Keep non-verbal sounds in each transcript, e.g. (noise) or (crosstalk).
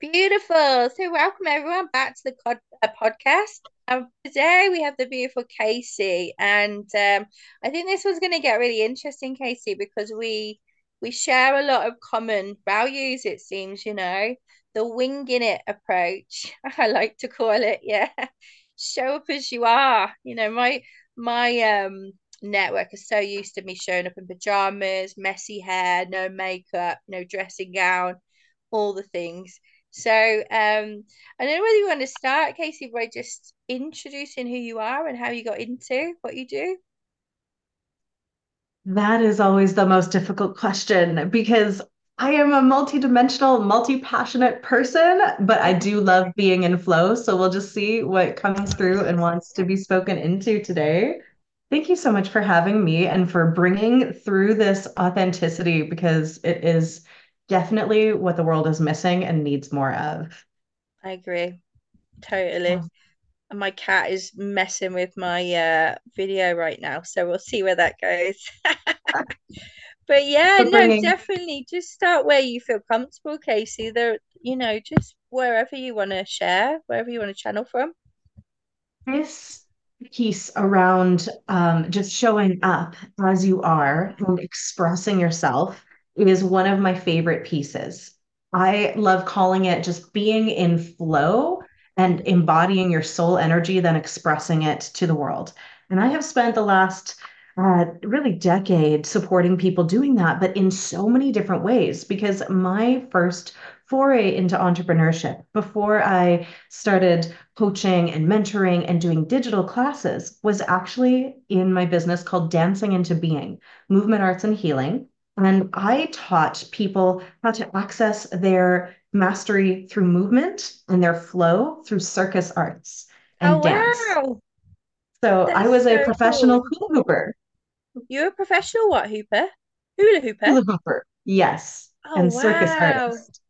Beautiful. So, welcome everyone back to the cod uh, podcast. Um, today we have the beautiful Kacie, and um, I think this one's going to get really interesting, Kacie, because we we share a lot of common values. It seems, you know, the winging it approach. (laughs) I like to call it. Yeah, show up as you are. You know, my my um network is so used to me showing up in pajamas, messy hair, no makeup, no dressing gown, all the things so um, I don't know whether you want to start, Kacie, by just introducing who you are and how you got into what you do. That is always the most difficult question because I am a multi-dimensional, multi-passionate person, but I do love being in flow. So we'll just see what comes through and wants to be spoken into today. Thank you so much for having me and for bringing through this authenticity because it is definitely what the world is missing and needs more of. I agree. Totally. And my cat is messing with my uh, video right now, so we'll see where that goes. (laughs) but yeah, no, definitely just start where you feel comfortable, Kacie. There, you know, just wherever you want to share, wherever you want to channel from. This piece around um, just showing up as you are and expressing yourself is one of my favorite pieces. I love calling it just being in flow and embodying your soul energy, then expressing it to the world. And I have spent the last uh, really decade supporting people doing that, but in so many different ways. Because my first foray into entrepreneurship before I started coaching and mentoring and doing digital classes was actually in my business called Dancing into Being, Movement Arts and Healing. And I taught people how to access their mastery through movement and their flow through circus arts and oh, dance. Wow. So I was so a professional cool. hula hooper. You're a professional what hooper? Hula hooper? Hula hooper, yes. Oh, and wow. circus artist.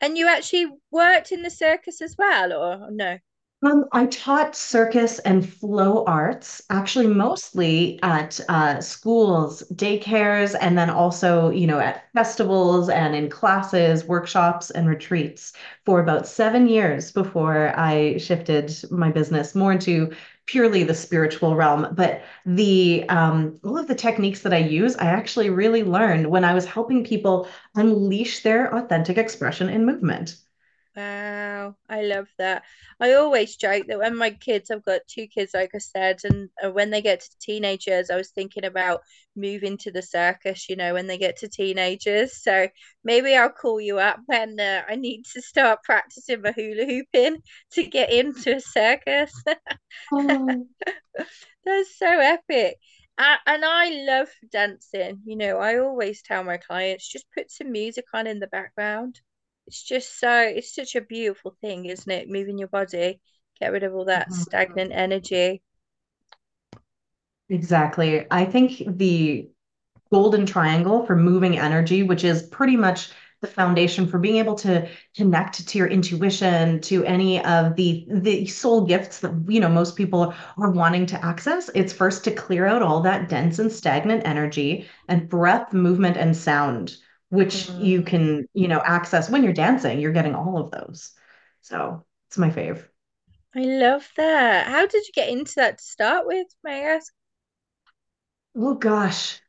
And you actually worked in the circus as well, or no? Um, I taught circus and flow arts, actually mostly at uh, schools, daycares, and then also, you know, at festivals and in classes, workshops, and retreats for about seven years before I shifted my business more into purely the spiritual realm. But the um, all of the techniques that I use, I actually really learned when I was helping people unleash their authentic expression in movement. Wow, I love that. I always joke that when my kids, I've got two kids, like I said, and when they get to teenagers, I was thinking about moving to the circus, you know, when they get to teenagers. So maybe I'll call you up when uh, I need to start practicing my hula hooping (laughs) to get into a circus. (laughs) oh. (laughs) That's so epic. and I love dancing. You know, I always tell my clients just put some music on in the background it's just so it's such a beautiful thing, isn't it? Moving your body, get rid of all that mm-hmm. stagnant energy. Exactly. I think the golden triangle for moving energy, which is pretty much the foundation for being able to connect to your intuition, to any of the the soul gifts that you know most people are wanting to access. It's first to clear out all that dense and stagnant energy and breath, movement, and sound which mm-hmm. you can, you know, access when you're dancing. You're getting all of those. So it's my fave. I love that. How did you get into that to start with, may I ask? Oh gosh.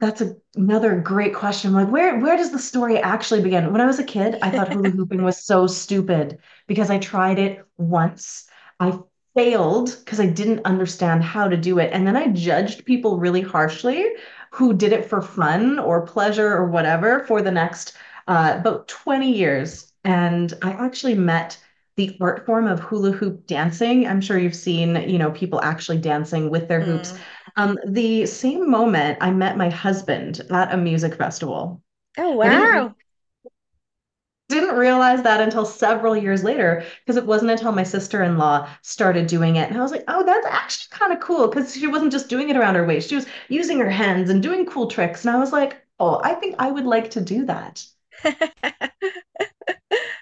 That's a, another great question. Like, where where does the story actually begin? When I was a kid, I thought hula hooping was so (laughs) stupid because I tried it once. I failed because I didn't understand how to do it. And then I judged people really harshly who did it for fun or pleasure or whatever for the next uh, about 20 years. And I actually met the art form of hula hoop dancing. I'm sure you've seen, you know, people actually dancing with their hoops. Mm. Um, the same moment I met my husband at a music festival. Oh wow didn't realize that until several years later because it wasn't until my sister-in-law started doing it. And i was like oh that's actually kind of cool because she wasn't just doing it around her waist she was using her hands and doing cool tricks. And i was like oh i think i would like to do that. (laughs)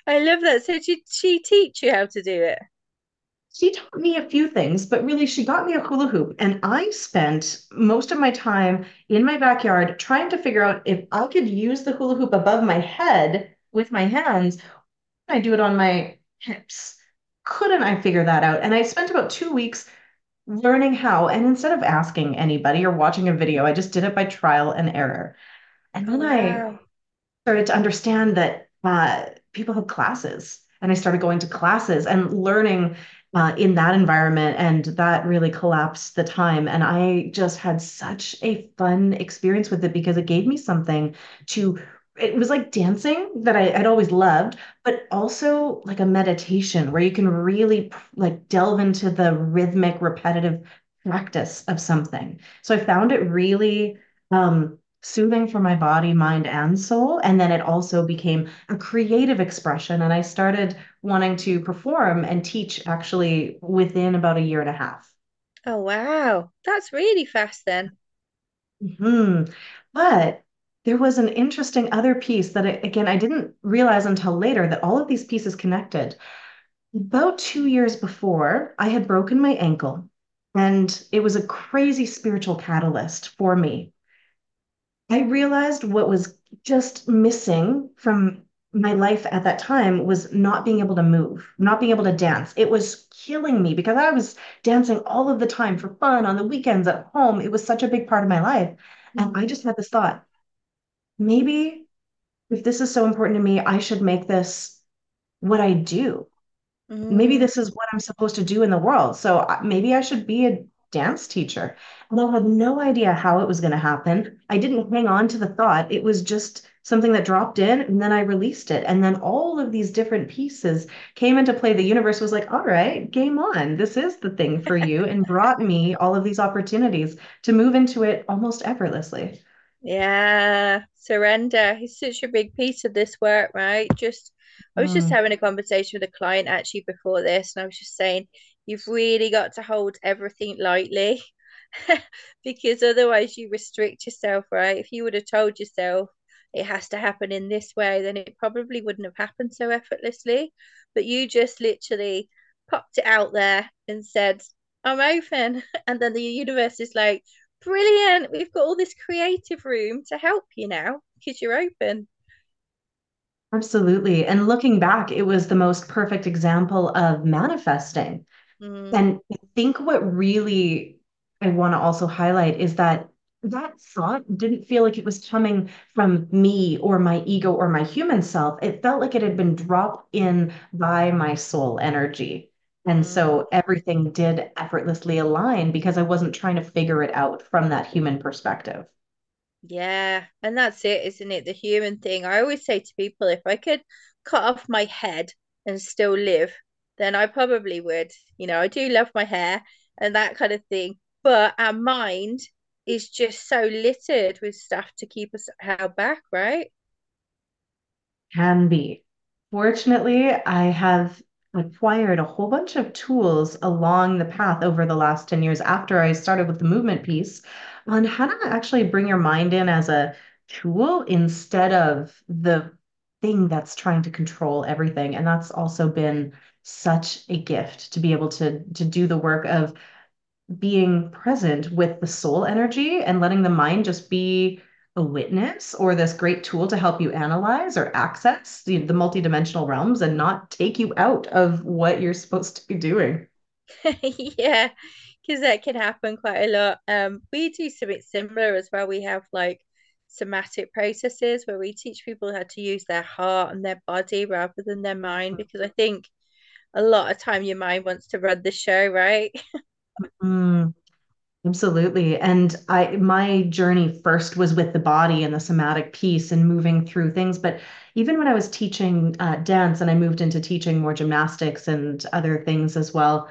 I love that. So did she teach you how to do it? She taught me a few things, but really she got me a hula hoop. And I spent most of my time in my backyard trying to figure out if I could use the hula hoop above my head with my hands, I do it on my hips. Couldn't I figure that out? And I spent about two weeks learning how. And instead of asking anybody or watching a video, I just did it by trial and error. And then I started to understand that uh, people have classes, and I started going to classes and learning uh, in that environment, and that really collapsed the time. And I just had such a fun experience with it because it gave me something to. It was like dancing that I, I'd always loved, but also like a meditation where you can really like delve into the rhythmic, repetitive practice of something. So I found it really um, soothing for my body, mind, and soul. And then it also became a creative expression. And I started wanting to perform and teach actually within about a year and a half. Oh wow. That's really fast then. hmm But there was an interesting other piece that, I, again, I didn't realize until later that all of these pieces connected. About two years before, I had broken my ankle, and it was a crazy spiritual catalyst for me. I realized what was just missing from my life at that time was not being able to move, not being able to dance. It was killing me because I was dancing all of the time for fun on the weekends at home. It was such a big part of my life. And I Mm. just had this thought, maybe if this is so important to me, I should make this what I do maybe Mm. this is what I'm supposed to do in the world. So maybe I should be a dance teacher. And I had no idea how it was going to happen. I didn't hang on to the thought. It was just something that dropped in and then I released it. And then all of these different pieces came into play. The universe was like, all right, game on. This is the thing for you, and brought me all of these opportunities to move into it almost effortlessly. Yeah, surrender is such a big piece of this work, right? Just, I was just Mm, having a conversation with a client actually before this, and I was just saying, you've really got to hold everything lightly (laughs) because otherwise you restrict yourself, right? If you would have told yourself it has to happen in this way, then it probably wouldn't have happened so effortlessly. But you just literally popped it out there and said, I'm open. (laughs) And then the universe is like, Brilliant. We've got all this creative room to help you now because you're open. absolutely. And looking back, it was the most perfect example of manifesting Mm, And I think what really I want to also highlight is that that thought didn't feel like it was coming from me or my ego or my human self. It felt like it had been dropped in by my soul energy. And so everything did effortlessly align because I wasn't trying to figure it out from that human perspective. Yeah, and that's it, isn't it? The human thing. I always say to people, if I could cut off my head and still live, then I probably would. You know, I do love my hair and that kind of thing, but our mind is just so littered with stuff to keep us held back, right? Can be. Fortunately, I have acquired a whole bunch of tools along the path over the last 10 years after I started with the movement piece on how to actually bring your mind in as a tool instead of the thing that's trying to control everything. And that's also been such a gift to be able to to do the work of being present with the soul energy and letting the mind just be a witness or this great tool to help you analyze or access the, the multidimensional realms and not take you out of what you're supposed to be doing. (laughs) Yeah, because that can happen quite a lot. Um, we do something similar as well. We have like somatic processes where we teach people how to use their heart and their body rather than their mind, because I think a lot of time your mind wants to run the show, right? (laughs) Mm, absolutely. And I my journey first was with the body and the somatic piece and moving through things. But even when I was teaching uh, dance and I moved into teaching more gymnastics and other things as well,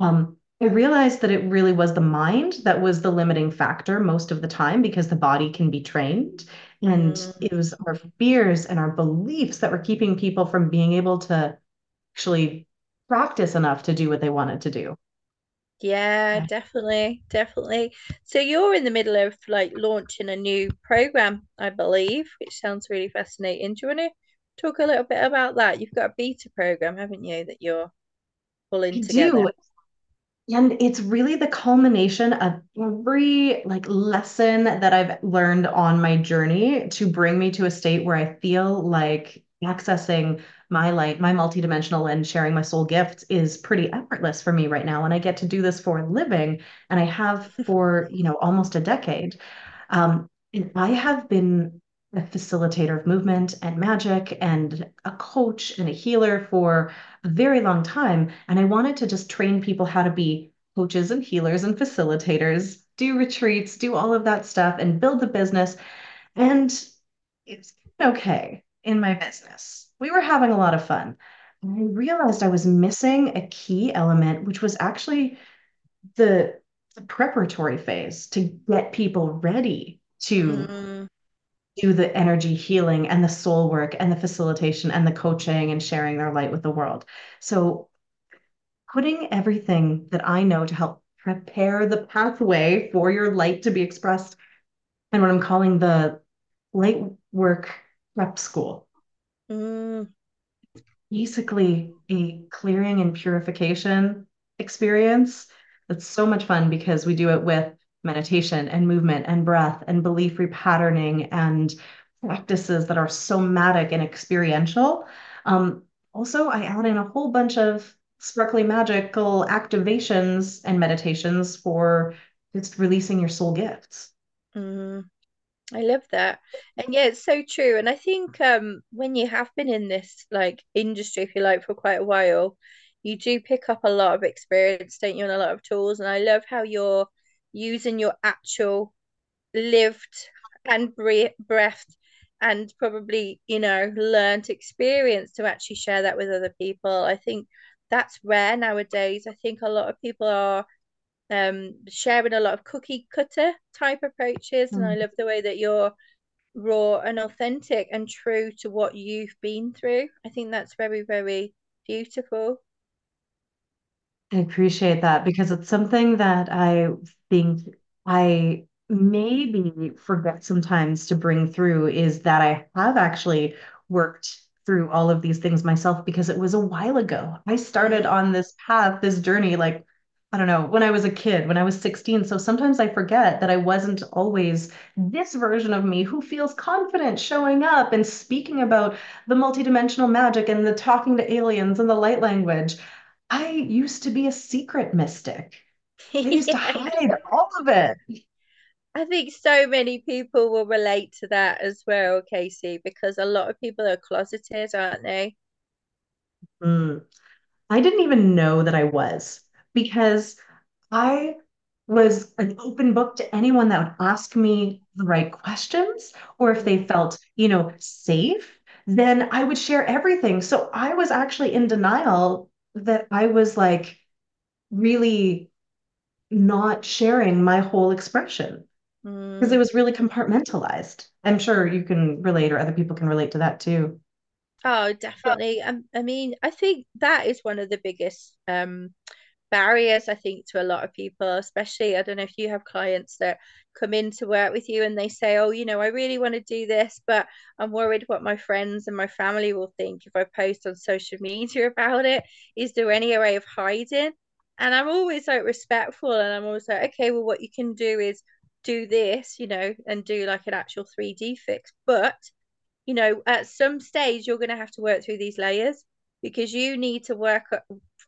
um, I realized that it really was the mind that was the limiting factor most of the time because the body can be trained. And Mm, it was our fears and our beliefs that were keeping people from being able to actually practice enough to do what they wanted to do. Yeah, definitely, definitely. So you're in the middle of like launching a new program, I believe, which sounds really fascinating. Do you want to talk a little bit about that? You've got a beta program, haven't you, that you're pulling I together? do. And it's really the culmination of every like lesson that I've learned on my journey to bring me to a state where I feel like accessing my light, my multidimensional and sharing my soul gifts is pretty effortless for me right now. And I get to do this for a living and I have (laughs) for, you know, almost a decade. Um, and I have been a facilitator of movement and magic and a coach and a healer for a very long time. And I wanted to just train people how to be coaches and healers and facilitators, do retreats, do all of that stuff, and build the business. And it's okay in my business. We were having a lot of fun. And I realized I was missing a key element, which was actually the, the preparatory phase to get people ready to mm. do the energy healing and the soul work and the facilitation and the coaching and sharing their light with the world. So, putting everything that I know to help prepare the pathway for your light to be expressed and what I'm calling the light work prep school. Mm. Basically, a clearing and purification experience that's so much fun because we do it with meditation and movement and breath and belief repatterning and practices that are somatic and experiential. Um, also, I add in a whole bunch of sparkly magical activations and meditations for just releasing your soul gifts. Mm. I love that. And yeah, it's so true. And I think um when you have been in this like industry, if you like, for quite a while, you do pick up a lot of experience, don't you, and a lot of tools. And I love how you're using your actual lived and breathed and probably, you know, learned experience to actually share that with other people. I think that's rare nowadays. I think a lot of people are um, sharing a lot of cookie cutter type approaches. Mm. And I mm. love the way that you're raw and authentic and true to what you've been through. I think that's very, very beautiful. I appreciate that because it's something that I think I maybe forget sometimes to bring through is that I have actually worked through all of these things myself because it was a while ago. I started mm. on this path, this journey, like I don't know, when I was a kid, when I was 16. So sometimes I forget that I wasn't always this version of me who feels confident showing up and speaking about the multidimensional magic and the talking to aliens and the light language. I used to be a secret mystic. I used to (laughs) hide all of it. I think so many people will relate to that as well, Kacie, because a lot of people are closeted, aren't they? Mm. I didn't even know that I was because I was an open book to anyone that would ask me the right questions or if they felt, you know, safe, then I would share everything. So I was actually in denial that I was like really not sharing my whole expression because mm. it was really compartmentalized. I'm sure you can relate or other people can relate to that too. Oh, definitely. Um, I mean, I think that is one of the biggest um barriers, I think, to a lot of people, especially I don't know if you have clients that come in to work with you and they say, Oh, you know, I really want to do this, but I'm worried what my friends and my family will think if I post on social media (laughs) about it. Is there any way of hiding? And I'm always like respectful and I'm always like, okay, well, what you can do is do this, you know, and do like an actual 3D fix. But, you know, at some stage, you're going to have to work through these layers because you need to work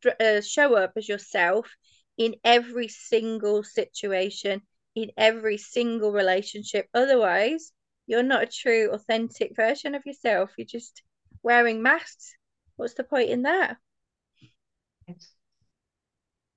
uh, show up as yourself in every single situation, in every single relationship. Otherwise, you're not a true, authentic version of yourself. You're just wearing masks. What's the point in that?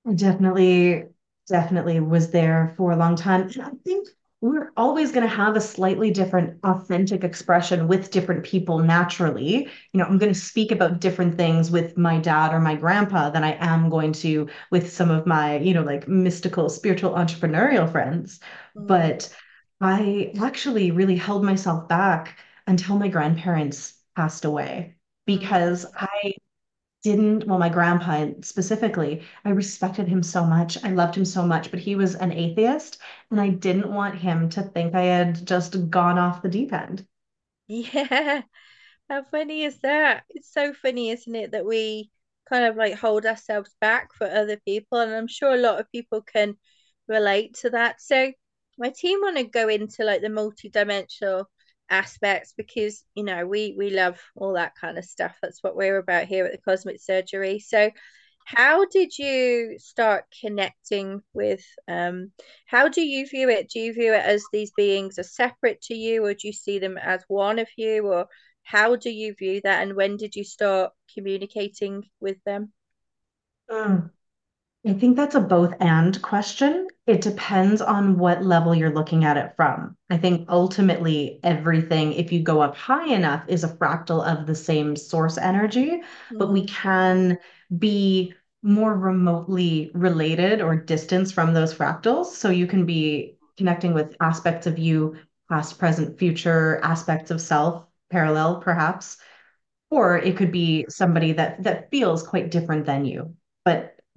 I definitely, definitely was there for a long time. And I think we're always going to have a slightly different authentic expression with different people naturally. You know, I'm going to speak about different things with my dad or my grandpa than I am going to with some of my, you know, like mystical, spiritual, entrepreneurial friends. Mm-hmm. But I actually really held myself back until my grandparents passed away because mm-hmm. I didn't, well, my grandpa specifically, I respected him so much. I loved him so much, but he was an atheist, and I didn't want him to think I had just gone off the deep end. Yeah. (laughs) How funny is that? It's so funny, isn't it, that we kind of like hold ourselves back for other people. And I'm sure a lot of people can relate to that. So, my team want to go into like the multi-dimensional aspects because you know we we love all that kind of stuff. That's what we're about here at the Cosmic Surgery. So how did you start connecting with um how do you view it? Do you view it as these beings are separate to you or do you see them as one of you or how do you view that and when did you start communicating with them? Mm. I think that's a both and question. It depends on what level you're looking at it from. I think ultimately everything, if you go up high enough, is a fractal of the same source energy, but we Mm, can be more remotely related or distance from those fractals. So you can be connecting with aspects of you, past, present, future, aspects of self, parallel perhaps or it could be somebody that that feels quite different than you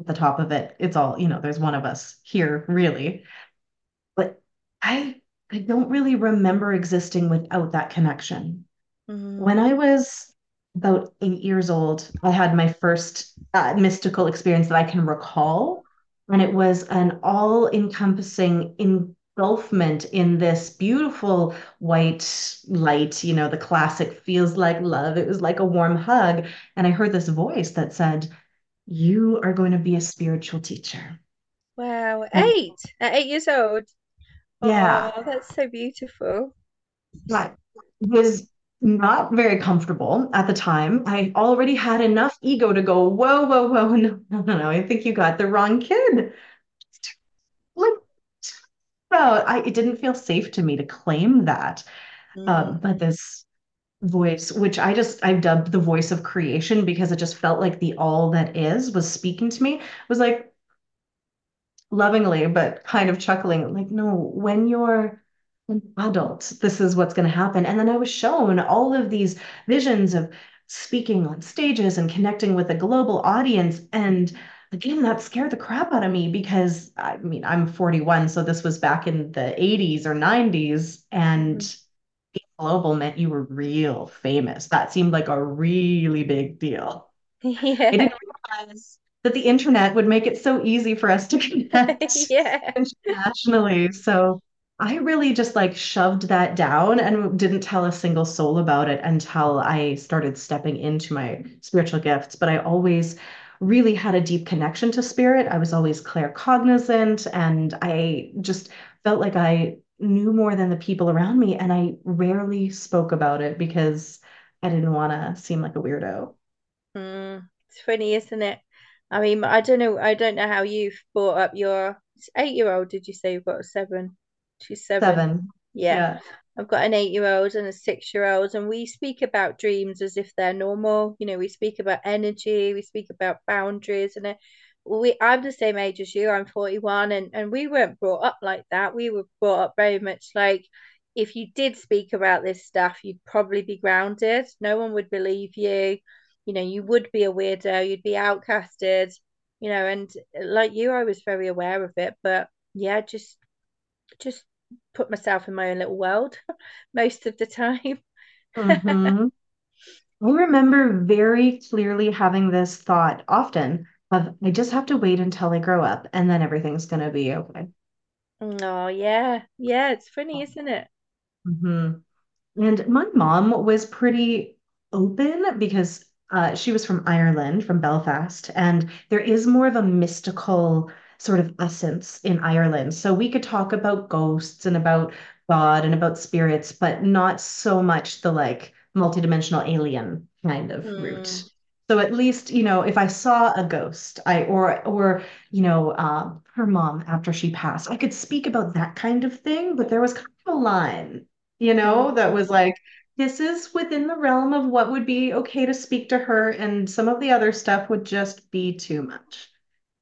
at the top of it it's all you know there's one of us here really but i i don't really remember existing without that connection mm, when I was about eight years old, I had my first uh, mystical experience that I can recall. And it was an all-encompassing engulfment in this beautiful white light, you know, the classic feels like love. It was like a warm hug. And I heard this voice that said, You are going to be a spiritual teacher. wow, eight at eight years old. yeah, Oh, that's so beautiful. that was not very comfortable at the time. I already had enough ego to go, whoa, whoa, whoa, (laughs) no, no, no, no. I think you got the wrong kid. Like, no, I, it didn't feel safe to me to claim that. Mm, Um, but this voice, which I just, I've dubbed the voice of creation because it just felt like the all that is was speaking to me, It was like, lovingly, but kind of chuckling, like, no, when you're an adult, this is what's going to happen. And then I was shown all of these visions of speaking on stages and connecting with a global audience. And again, that scared the crap out of me because I mean, I'm 41, so this was back in the 80s or 90s. And mm. being global meant you were real famous. That seemed like a really big deal. (laughs) I didn't realize that the internet would make it so easy for us to connect (laughs) Yeah. internationally. So I really just like shoved that down and didn't tell a single soul about it until I started stepping into my spiritual gifts. But I always really had a deep connection to spirit. I was always claircognizant and I just felt like I knew more than the people around me. And I rarely spoke about it because I didn't want to seem like a weirdo. Mm. It's funny, isn't it? I mean, I don't know. I don't know how you've brought up your eight-year-old. Did you say you've got a seven? She's seven. Seven. Yeah. Yeah. I've got an eight-year-old and a six-year-old, and we speak about dreams as if they're normal. You know, we speak about energy, we speak about boundaries, and it, we. I'm the same age as you. I'm 41, and and we weren't brought up like that. We were brought up very much like if you did speak about this stuff, you'd probably be grounded. No one would believe you. You know, you would be a weirdo. You'd be outcasted. You know, and like you, I was very aware of it, but yeah, just just put myself in my own little world (laughs) most of the time. hmm (laughs) I remember very clearly having this thought often of I just have to wait until I grow up and then everything's going to be okay. Oh yeah, yeah, it's funny, isn't it? hmm And my mom was pretty open because uh, she was from Ireland, from Belfast, and there is more of a mystical sort of essence in Ireland. So we could talk about ghosts and about God and about spirits, but not so much the like multidimensional alien kind of route. So at least, you know, if I saw a ghost, I or or you know, um, her mom after she passed, I could speak about that kind of thing, but there was kind of a line you know, that was like, this is within the realm of what would be okay to speak to her, and some of the other stuff would just be too much.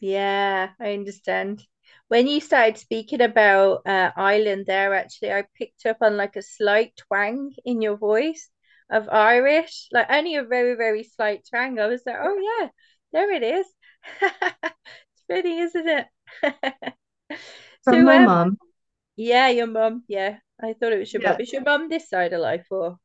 Yeah, I understand. When you started speaking about uh, Ireland there, actually, I picked up on like a slight twang in your voice of Irish, like only a very, very slight twang. I was like, oh yeah, there it is. (laughs) It's pretty, isn't it? (laughs) From So, my um, mom. yeah, your mum. Yeah, I thought it was your mum. Yeah, Is your mum this side of life or?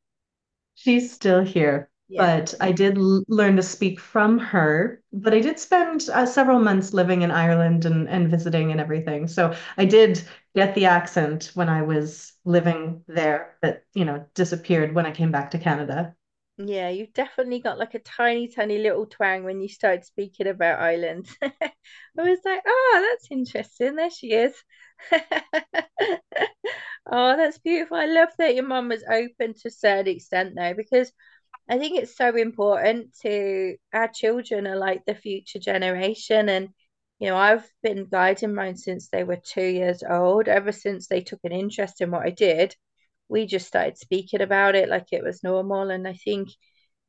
she's still here. Yeah. but I did l- learn to speak from her. But I did spend uh, several months living in Ireland and, and visiting and everything. So I did get the accent when I was living there, but you know, disappeared when I came back to Canada. Yeah, you've definitely got like a tiny, tiny little twang when you started speaking about Ireland. (laughs) I was like, oh, that's interesting. There she is. (laughs) Oh, that's beautiful. I love that your mum was open to a certain extent though, because I think it's so important to our children are like the future generation. And, you know, I've been guiding mine since they were two years old. Ever since they took an interest in what I did, we just started speaking about it like it was normal. And I think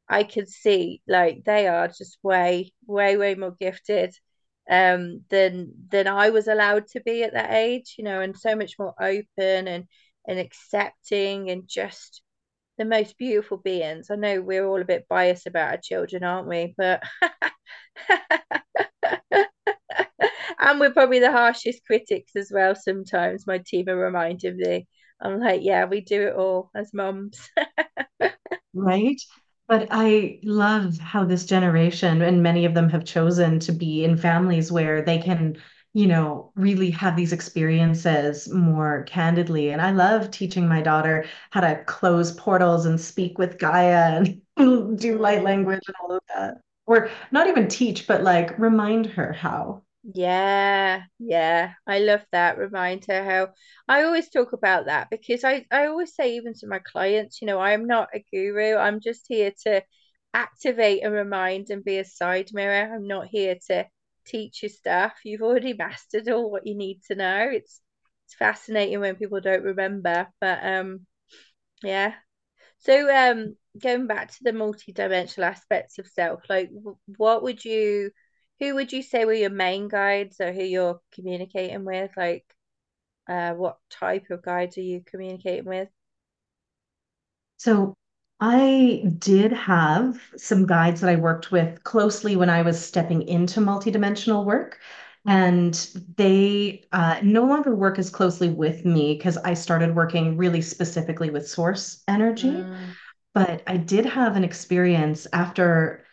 I could see like they are just way, way, way more gifted um than than I was allowed to be at that age, you know, and so much more open and and accepting and just the most beautiful beings. I know we're all a bit biased about our children, aren't we? But (laughs) and we're probably the harshest critics as well sometimes. My team are reminding me. I'm like, yeah, we do it all as mums. (laughs) Right? But I love how this generation, and many of them have chosen to be in families where they can, you know, really have these experiences more candidly. And I love teaching my daughter how to close portals and speak with Gaia and (laughs) do light language and all of that. Or not even teach, but like remind her how. Yeah, yeah, I love that. Remind her how I always talk about that because I, I always say, even to my clients, you know, I'm not a guru. I'm just here to activate and remind and be a side mirror. I'm not here to teach you stuff. You've already mastered all what you need to know. It's it's fascinating when people don't remember, but um, yeah. So um, going back to the multi-dimensional aspects of self, like what would you who would you say were your main guides or who you're communicating with? Like, uh, what type of guides are you communicating with? So I did have some guides that I worked with closely when I was stepping into multidimensional work. And they uh, no longer work as closely with me because I started working really specifically with source energy. Mm, But I did have an experience after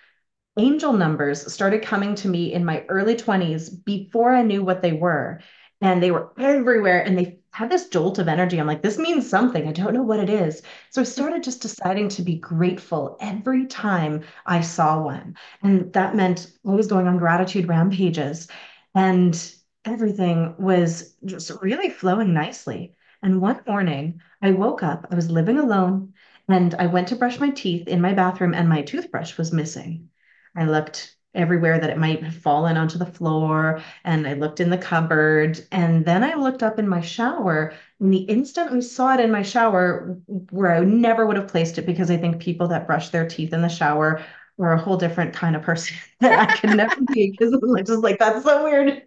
angel numbers started coming to me in my early 20s before I knew what they were. And they were everywhere and they had this jolt of energy. I'm like, this means something. I don't know what it is. So I started just deciding to be grateful every time I saw one. And that meant always going on gratitude rampages. And everything was just really flowing nicely. And one morning I woke up, I was living alone, and I went to brush my teeth in my bathroom, and my toothbrush was missing. I looked everywhere that it might have fallen onto the floor, and I looked in the cupboard, and then I looked up in my shower. And the instant we saw it in my shower, where I never would have placed it because I think people that brush their teeth in the shower are a whole different kind of person (laughs) that I could never be because I'm just like, that's so weird.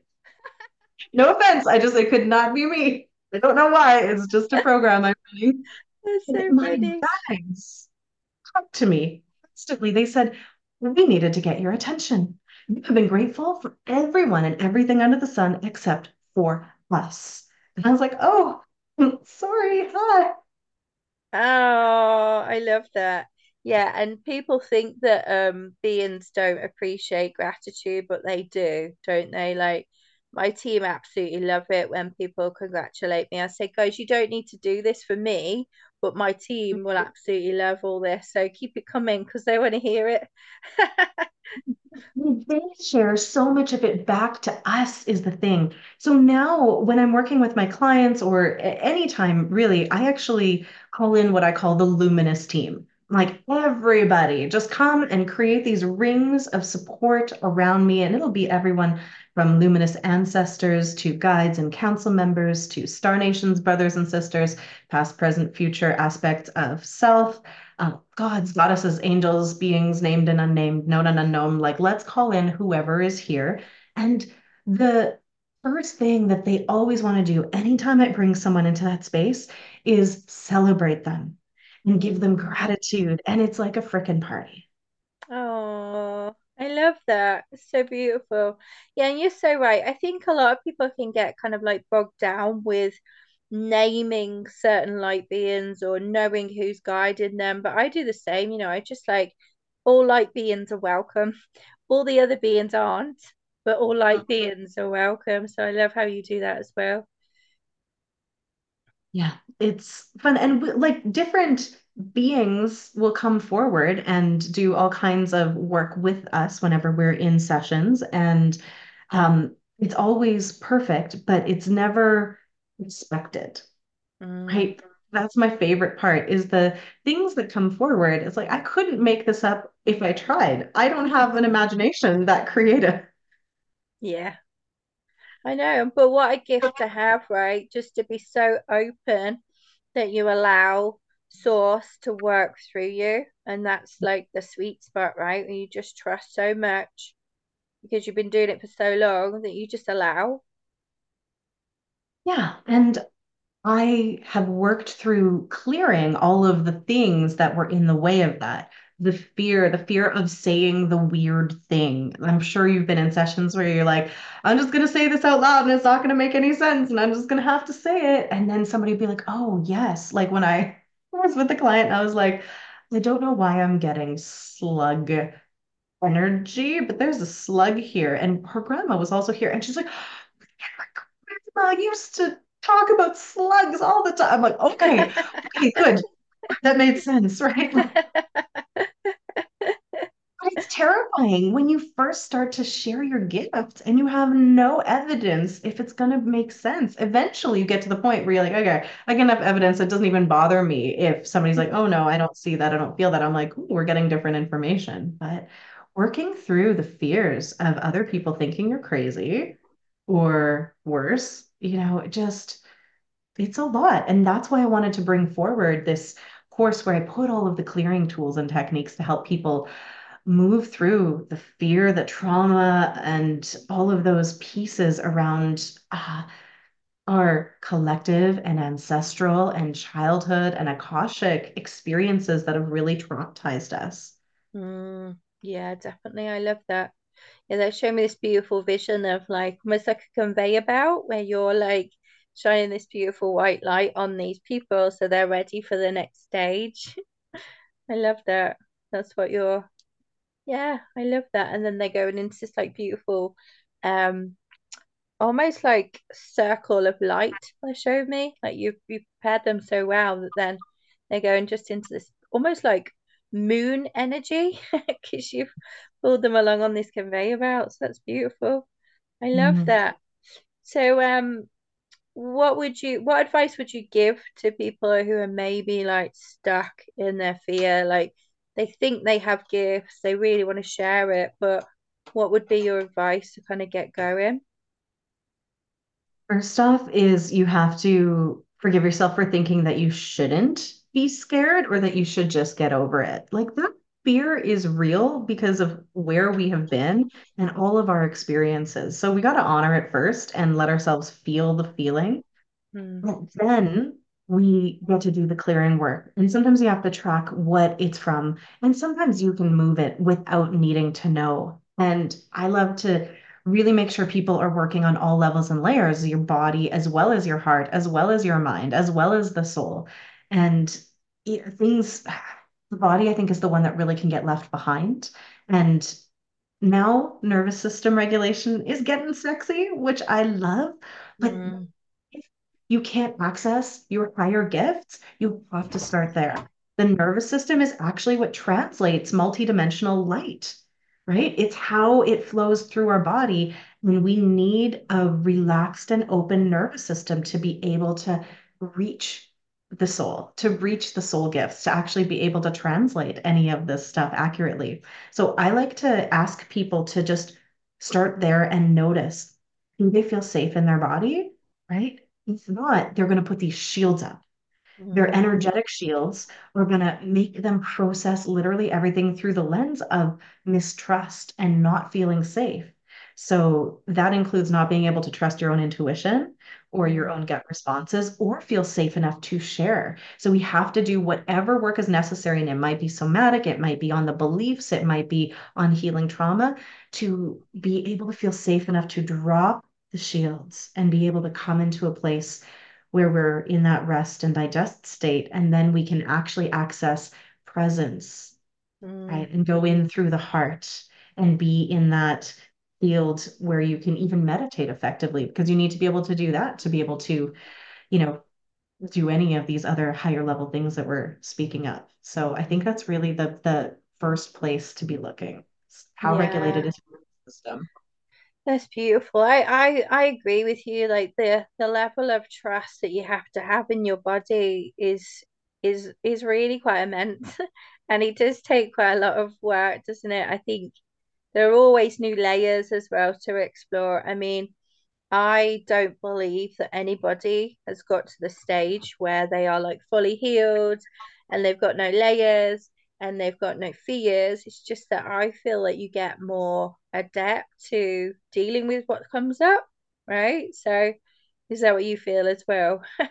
No offense, I just, it could not be me. I don't know why. It's just a program I'm running. that's so my funny. guides talked to me constantly. They said, We needed to get your attention. You have been grateful for everyone and everything under the sun except for us. And I was like, Oh, sorry. Hi. Oh, I love that. Yeah, and people think that um beings don't appreciate gratitude, but they do, don't they? Like my team absolutely love it when people congratulate me. I say, guys, you don't need to do this for me, but my team will absolutely love all this. So keep it coming because they want to hear it. (laughs) They share so much of it back to us is the thing. So now when I'm working with my clients or anytime really, I actually call in what I call the luminous team. Like everybody, just come and create these rings of support around me. And it'll be everyone from luminous ancestors to guides and council members to Star Nations brothers and sisters, past, present, future aspects of self uh, gods, goddesses, angels, beings named and unnamed, known and unknown. Like, let's call in whoever is here. And the first thing that they always want to do anytime I bring someone into that space is celebrate them and give them gratitude. And it's like a freaking party. Oh, I love that. It's so beautiful. Yeah, and you're so right. I think a lot of people can get kind of like bogged down with naming certain light beings or knowing who's guiding them. But I do the same, you know, I just like all light beings are welcome. (laughs) All the other beings aren't, but all uh-huh. light beings are welcome. So I love how you do that as well. Yeah, it's fun. And w- like different beings will come forward and do all kinds of work with us whenever we're in sessions. And um, it's always perfect, but it's never expected, Mm, right? That's my favorite part is the things that come forward. It's like I couldn't make this up if I tried. I don't have an imagination that creative. yeah, I know. But what a gift to have, right? Just to be so open that you allow source to work through you. And that's like the sweet spot, right? When you just trust so much because you've been doing it for so long that you just allow. Yeah, and I have worked through clearing all of the things that were in the way of that. The fear, the fear of saying the weird thing. I'm sure you've been in sessions where you're like, I'm just going to say this out loud and it's not going to make any sense and I'm just going to have to say it. And then somebody would be like, oh, yes. Like when I (laughs) was with the client, I was like, I don't know why I'm getting slug energy, but there's a slug here. And her grandma was also here. And she's like, grandma used to talk about slugs all the time. I'm like, okay, okay, good. That made sense, right? (laughs) It's terrifying when you first start to share your gifts and you have no evidence if it's going to make sense. Eventually, you get to the point where you're like, okay, I get enough evidence. It doesn't even bother me if somebody's like, oh no, I don't see that. I don't feel that. I'm like, we're getting different information. But working through the fears of other people thinking you're crazy or worse, you know, it just, it's a lot. And that's why I wanted to bring forward this course where I put all of the clearing tools and techniques to help people move through the fear, the trauma, and all of those pieces around uh, our collective and ancestral and childhood and Akashic experiences that have really traumatized us. Mm, yeah, definitely. I love that. Yeah, they show me this beautiful vision of like almost like a conveyor belt where you're like shining this beautiful white light on these people so they're ready for the next stage. (laughs) I love that. That's what you're, yeah, I love that. And then they're going into this like beautiful, um, almost like circle of light they showed me. Like you you prepared them so well that then they're going just into this almost like moon energy (laughs) because you've pulled them along on this conveyor belt. So that's beautiful. I love Mhm. that. So um what would you what advice would you give to people who are maybe like stuck in their fear? Like they think they have gifts, they really want to share it, but what would be your advice to kind of get going? First off, is you have to forgive yourself for thinking that you shouldn't be scared or that you should just get over it. Like that fear is real because of where we have been and all of our experiences. So we got to honor it first and let ourselves feel the feeling. Hmm. But then we get to do the clearing work. And sometimes you have to track what it's from. And sometimes you can move it without needing to know. And I love to really make sure people are working on all levels and layers, your body, as well as your heart, as well as your mind, as well as the soul. And it, things, the body, I think, is the one that really can get left behind. And now nervous system regulation is getting sexy, which I love. But Hmm. You can't access your higher gifts, you have to start there. The nervous system is actually what translates multidimensional light, right? It's how it flows through our body. And we need a relaxed and open nervous system to be able to reach the soul, to reach the soul gifts, to actually be able to translate any of this stuff accurately. So I like to ask people to just start there and notice do they feel safe in their body? right? If not, they're going to put these shields up. Their Hmm. energetic shields are going to make them process literally everything through the lens of mistrust and not feeling safe. So that includes not being able to trust your own intuition or your own gut responses or feel safe enough to share. So we have to do whatever work is necessary. And it might be somatic, it might be on the beliefs, it might be on healing trauma to be able to feel safe enough to drop the shields and be able to come into a place where we're in that rest and digest state. And then we can actually access presence Mm, right? And go in through the heart and be in that field where you can even meditate effectively because you need to be able to do that to be able to, you know, do any of these other higher level things that we're speaking of. So I think that's really the the first place to be looking. How regulated is your system? That's beautiful. I, I I agree with you. Like the the level of trust that you have to have in your body is is is really quite immense, (laughs) and it does take quite a lot of work, doesn't it? I think there are always new layers as well to explore. I mean, I don't believe that anybody has got to the stage where they are like fully healed and they've got no layers and they've got no fears. It's just that I feel that you get more adept to dealing with what comes up, right? So is that what you feel as well? (laughs)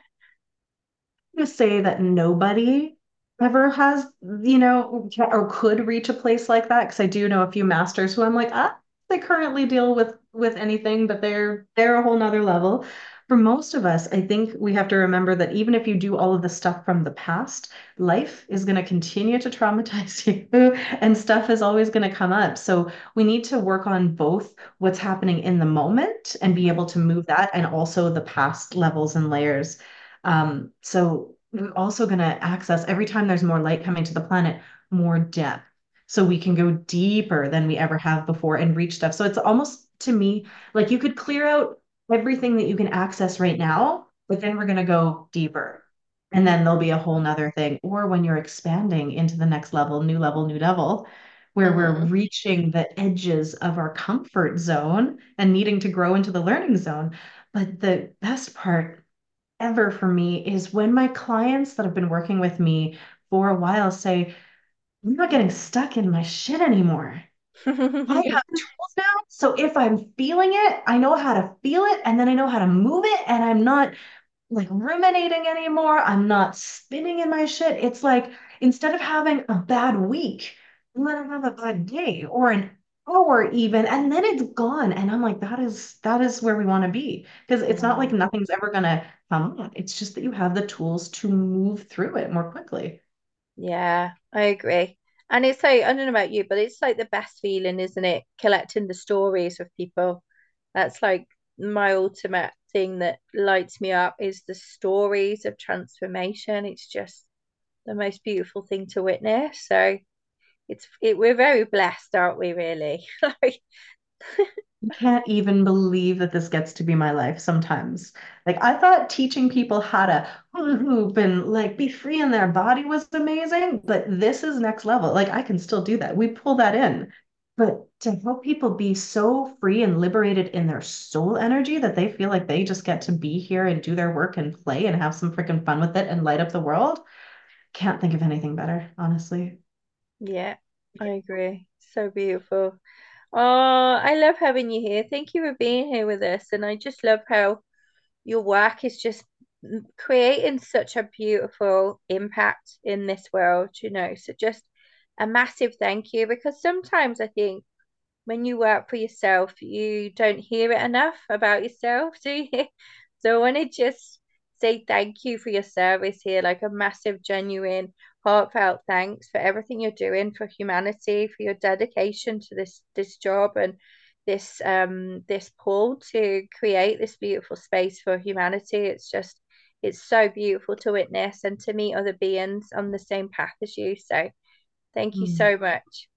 to say that nobody ever has, you know, or could reach a place like that. Because I do know a few masters who I'm like, ah, they currently deal with with anything, but they're they're a whole nother level. For most of us, I think we have to remember that even if you do all of the stuff from the past, life is going to continue to traumatize (laughs) you and stuff is always going to come up. So we need to work on both what's happening in the moment and be able to move that and also the past levels and layers um, so we're also going to access every time there's more light coming to the planet, more depth. So we can go deeper than we ever have before and reach stuff. So it's almost to me like you could clear out everything that you can access right now, but then we're going to go deeper. And then there'll be a whole nother thing. Or when you're expanding into the next level, new level, new level, where we're Mm. reaching the edges of our comfort zone and needing to grow into the learning zone. But the best part ever for me is when my clients that have been working with me for a while say, I'm not getting stuck in my shit anymore. I have (laughs) tools now. So if I'm feeling it, I know how to feel it and then I know how to move it and I'm not like ruminating anymore. I'm not spinning in my shit. It's like instead of having a bad week, I'm gonna have a bad day or an hour even, and then it's gone. And I'm like, that is that is where we want to be. Because it's not like nothing's ever gonna come up. It's just that you have the tools to move through it more quickly. Yeah, I agree. And it's like, I don't know about you, but it's like the best feeling, isn't it? Collecting the stories of people. That's like my ultimate thing that lights me up is the stories of transformation. It's just the most beautiful thing to witness. So it's it, we're very blessed, aren't we, really? (laughs) Like, (laughs) can't even believe that this gets to be my life sometimes. Like I thought teaching people how to hoop and like be free in their body was amazing, but this is next level. Like I can still do that. We pull that in. But to help people be so free and liberated in their soul energy that they feel like they just get to be here and do their work and play and have some freaking fun with it and light up the world, can't think of anything better, honestly. yeah, I agree. So beautiful. Oh, I love having you here. Thank you for being here with us. And I just love how your work is just creating such a beautiful impact in this world, you know. So just a massive thank you because sometimes I think when you work for yourself, you don't hear it enough about yourself, (laughs) do you? So I want to just say thank you for your service here, like a massive, genuine, heartfelt thanks for everything you're doing for humanity, for your dedication to this this job and this um this pull to create this beautiful space for humanity. It's just it's so beautiful to witness and to meet other beings on the same path as you. So thank you Mm. so much.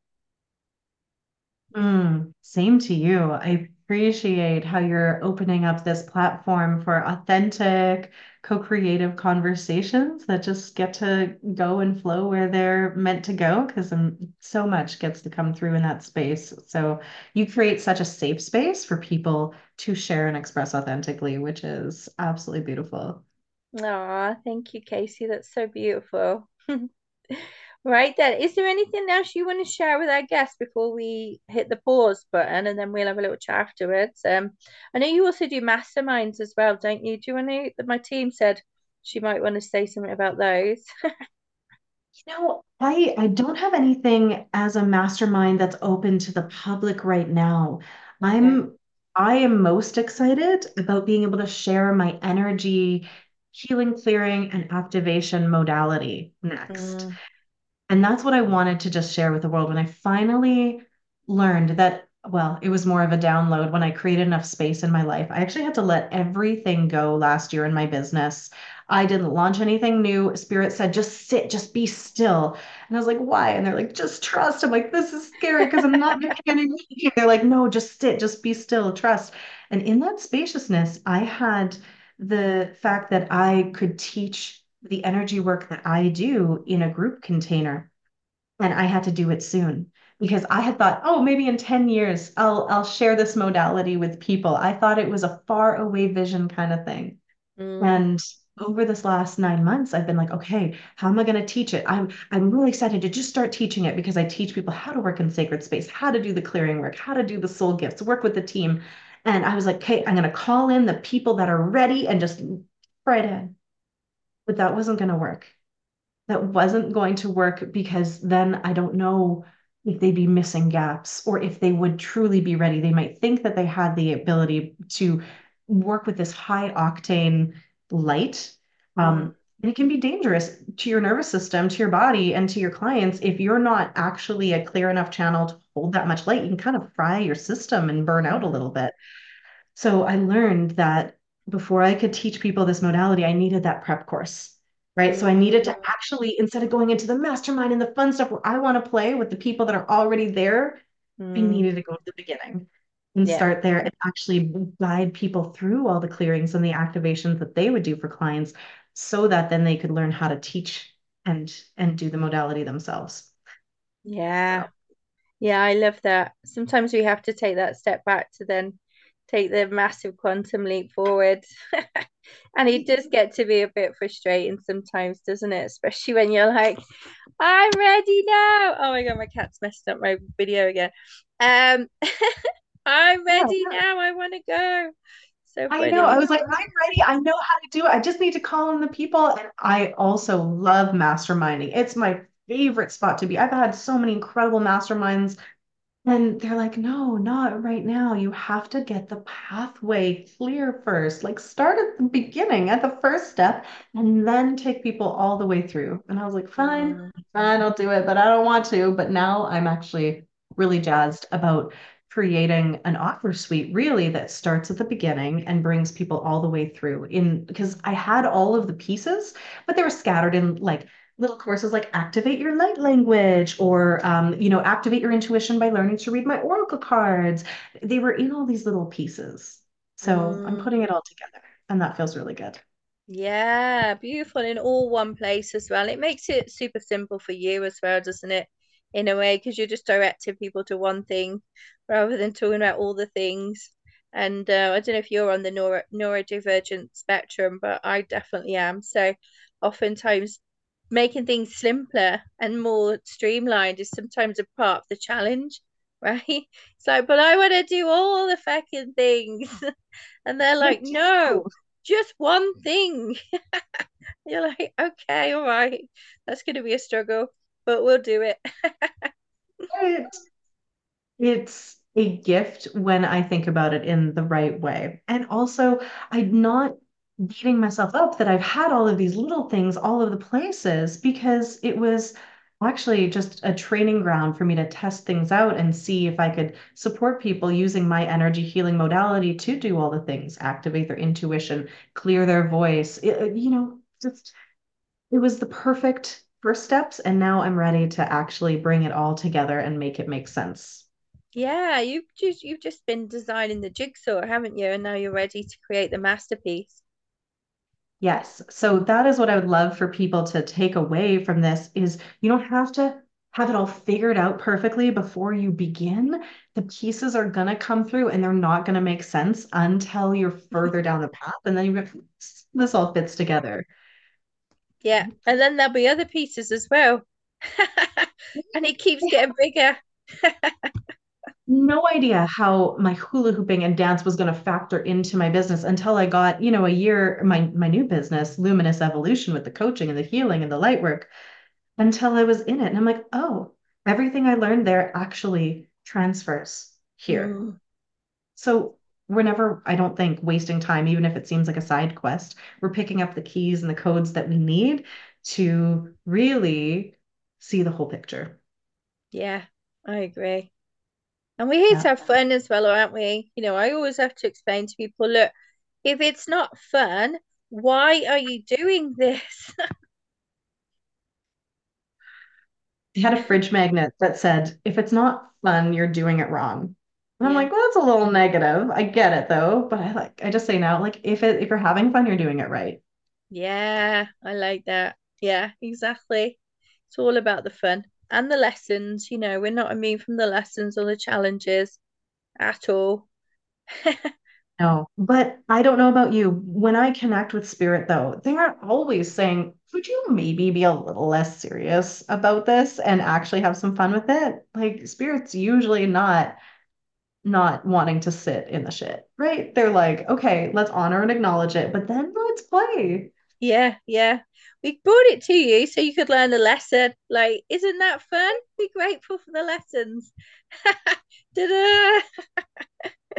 Mm, same to you. I appreciate how you're opening up this platform for authentic, co-creative conversations that just get to go and flow where they're meant to go because so much gets to come through in that space. So you create such a safe space for people to share and express authentically, which is absolutely beautiful. Aw, thank you, Kacie. That's so beautiful. (laughs) Right then, is there anything else you want to share with our guests before we hit the pause button and then we'll have a little chat afterwards? Um, I know you also do masterminds as well, don't you? Do you want to? My team said she might want to say something about those. (laughs) You know, I I don't have anything as a mastermind that's open to the public right now. I'm I am most excited about being able to share my energy, healing, clearing, and activation modality next. Mm, And that's what I wanted to just share with the world when I finally learned that, well, it was more of a download when I created enough space in my life. I actually had to let everything go last year in my business. I didn't launch anything new. Spirit said, just sit, just be still. And I was like, why? And they're like, just trust. I'm like, this is scary because I'm not making any money. They're like, no, just sit, just be still, trust. And in that spaciousness, I had the fact that I could teach the energy work that I do in a group container. And I had to do it soon because I had thought, oh, maybe in 10 years I'll I'll share this modality with people. I thought it was a far away vision kind of thing. Mm, And over this last nine months, I've been like, okay, how am I going to teach it? I'm I'm really excited to just start teaching it because I teach people how to work in sacred space, how to do the clearing work, how to do the soul gifts, work with the team. And I was like, okay, I'm going to call in the people that are ready and just right in. But that wasn't going to work that wasn't going to work because then I don't know if they'd be missing gaps or if they would truly be ready. They might think that they had the ability to work with this high octane light. Um, and it can be dangerous to your nervous system, to your body, and to your clients if you're not actually a clear enough channel to hold that much light. You can kind of fry your system and burn out a little bit. So I learned that before I could teach people this modality, I needed that prep course, right? So I needed to mm, actually, instead of going into the mastermind and the fun stuff where I want to play with the people that are already there, I mm. needed to go to the beginning and Yeah. start there and actually guide people through all the clearings and the activations that they would do for clients so that then they could learn how to teach and and do the modality themselves. Yeah. So Yeah, I love that. Sometimes we have to take that step back to then take the massive quantum leap forward. (laughs) And it does get to be a bit frustrating sometimes, doesn't it? Especially when you're like, I'm ready now. Oh my God, my cat's messed up my video again. Um, (laughs) I'm ready yeah, now. I want to go. So I know. I was like, I'm ready. I know how to do it. I just need to call in the people. And I also love masterminding. It's my favorite spot to be. I've had so many incredible masterminds, and they're like, no, not right now. You have to get the pathway clear first. Like, start at the beginning, at the first step, and then take people all the way through. And I was like, fine, Mm, fine, I'll do it, but I don't want to. But now I'm actually really jazzed about creating an offer suite really that starts at the beginning and brings people all the way through in because I had all of the pieces, but they were scattered in like little courses like activate your light language or um, you know activate your intuition by learning to read my oracle cards they were in all these little pieces so i'm mm. putting it all together and that feels really good Yeah, beautiful in all one place as well. It makes it super simple for you as well, doesn't it? In a way, because you're just directing people to one thing rather than talking about all the things. And uh, I don't know if you're on the neuro neurodivergent spectrum, but I definitely am. So oftentimes making things simpler and more streamlined is sometimes a part of the challenge, (laughs) right? It's like, but I want to do all the fucking things. (laughs) And they're like, no, just one thing. (laughs) You're like, okay, all right. That's going to be a struggle, but we'll do it. It, it's a gift when I think about it in the right way. And also, I'm not beating myself up that I've had all of these little things all over the places because it was actually just a training ground for me to test things out and see if I could support people using my energy healing modality to do all the things, activate their intuition, clear their voice. It- uh, you know, just it was the perfect first steps. And now I'm ready to actually bring it all together and make it make sense. Yeah, you've just you've just been designing the jigsaw, haven't you? And now you're ready to create the masterpiece. Yes. So that is what I would love for people to take away from this is you don't have to have it all figured out perfectly before you begin. The pieces are going to come through and they're not going to make sense until you're (laughs) further down the path and then you go, (laughs) this all fits together. Yeah, and then there'll be other pieces as well. (laughs) And it keeps getting bigger. No idea how my hula hooping and dance was going to factor into my business until I got, you know, a year, my my new business, Luminous Evolution with the coaching and the healing and the light work, until I was in it. And I'm like, oh, everything I learned there actually transfers here. Mm, So we're never, I don't think, wasting time, even if it seems like a side quest. We're picking up the keys and the codes that we need to really see the whole picture. Yeah, I agree. And we're here Yeah. to have fun as well, aren't we? You know, I always have to explain to people, look, if it's not fun, why are you doing this? (laughs) I had a fridge magnet that said, if it's not fun, you're doing it wrong. And I'm Yeah. like, well, that's a little negative. I get it though, but I like I just say now, like if it if you're having fun, you're doing it right. Yeah, I like that. Yeah, exactly. It's all about the fun and the lessons. You know, we're not immune from the lessons or the challenges at all. (laughs) No, but I don't know about you. When I connect with spirit, though, they are always saying, could you maybe be a little less serious about this and actually have some fun with it? Like spirit's usually not not wanting to sit in the shit, right? They're like, okay, let's honor and acknowledge it, but then let's play. Yeah, yeah. We brought it to you so you could learn the lesson. Like, isn't that fun? Be grateful for the lessons. (laughs)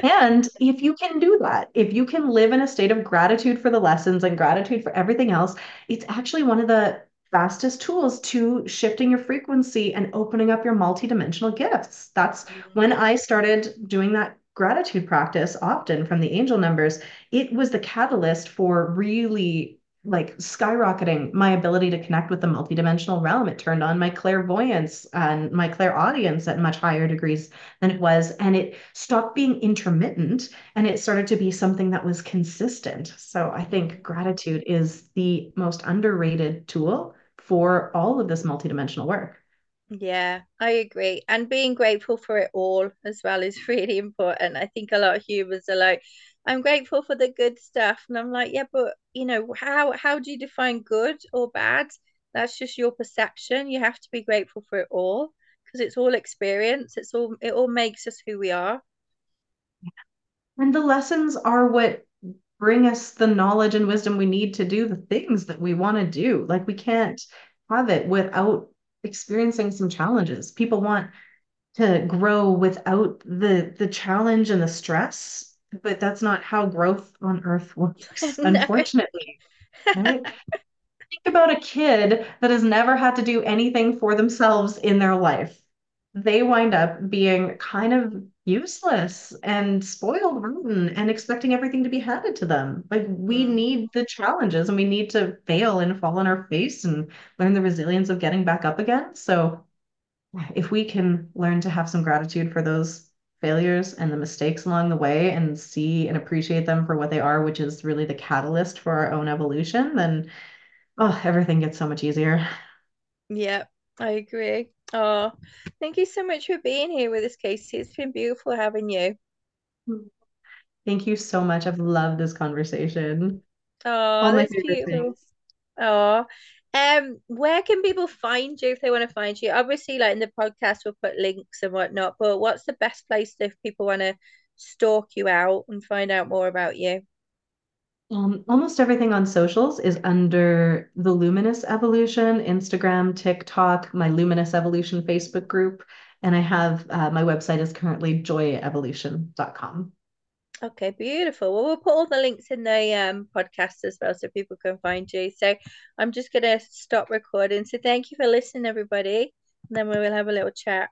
And if you can do that, if you can live in a state of gratitude for the lessons and gratitude for everything else, it's actually one of the fastest tools to shifting your frequency and opening up your multidimensional gifts. That's mm-hmm. when I started doing that gratitude practice often from the angel numbers. It was the catalyst for really like skyrocketing my ability to connect with the multidimensional realm. It turned on my clairvoyance and my clairaudience at much higher degrees than it was. And it stopped being intermittent and it started to be something that was consistent. So I think gratitude is the most underrated tool for all of this multidimensional work. Yeah, I agree. And being grateful for it all as well is (laughs) really important. I think a lot of humans are like, I'm grateful for the good stuff. And I'm like, yeah, but you know, how how do you define good or bad? That's just your perception. You have to be grateful for it all because it's all experience. It's all it all makes us who we are. And the lessons are what bring us the knowledge and wisdom we need to do the things that we want to do. Like we can't have it without experiencing some challenges. People want to grow without the the challenge and the stress, but that's not how growth on earth works, (laughs) unfortunately. Right? (laughs) Think about a kid that has never had to do anything for themselves in their life. They wind up being kind of useless and spoiled rotten and expecting everything to be handed to them. Like we Mm. need the challenges and we need to fail and fall on our face and learn the resilience of getting back up again. So if we can learn to have some gratitude for those failures and the mistakes along the way and see and appreciate them for what they are, which is really the catalyst for our own evolution, then oh, everything gets so much easier. Yeah, I agree. Oh, thank you so much for being here with us, Kacie. It's been beautiful having you. Hmm. Thank you so much. I've loved this conversation. Oh, that's beautiful. things. Oh, um, where can people find you if they want to find you? Obviously, like in the podcast, we'll put links and whatnot, but what's the best place if people want to stalk you out and find out more about you? Um, almost everything on socials is under the Luminous Evolution, Instagram, TikTok, my Luminous Evolution Facebook group, and I have uh, my website is currently joyevolution.com. Okay, beautiful. Well, we'll put all the links in the um podcast as well so people can find you. So I'm just gonna stop recording. So thank you for listening, everybody. And then we will have a little chat.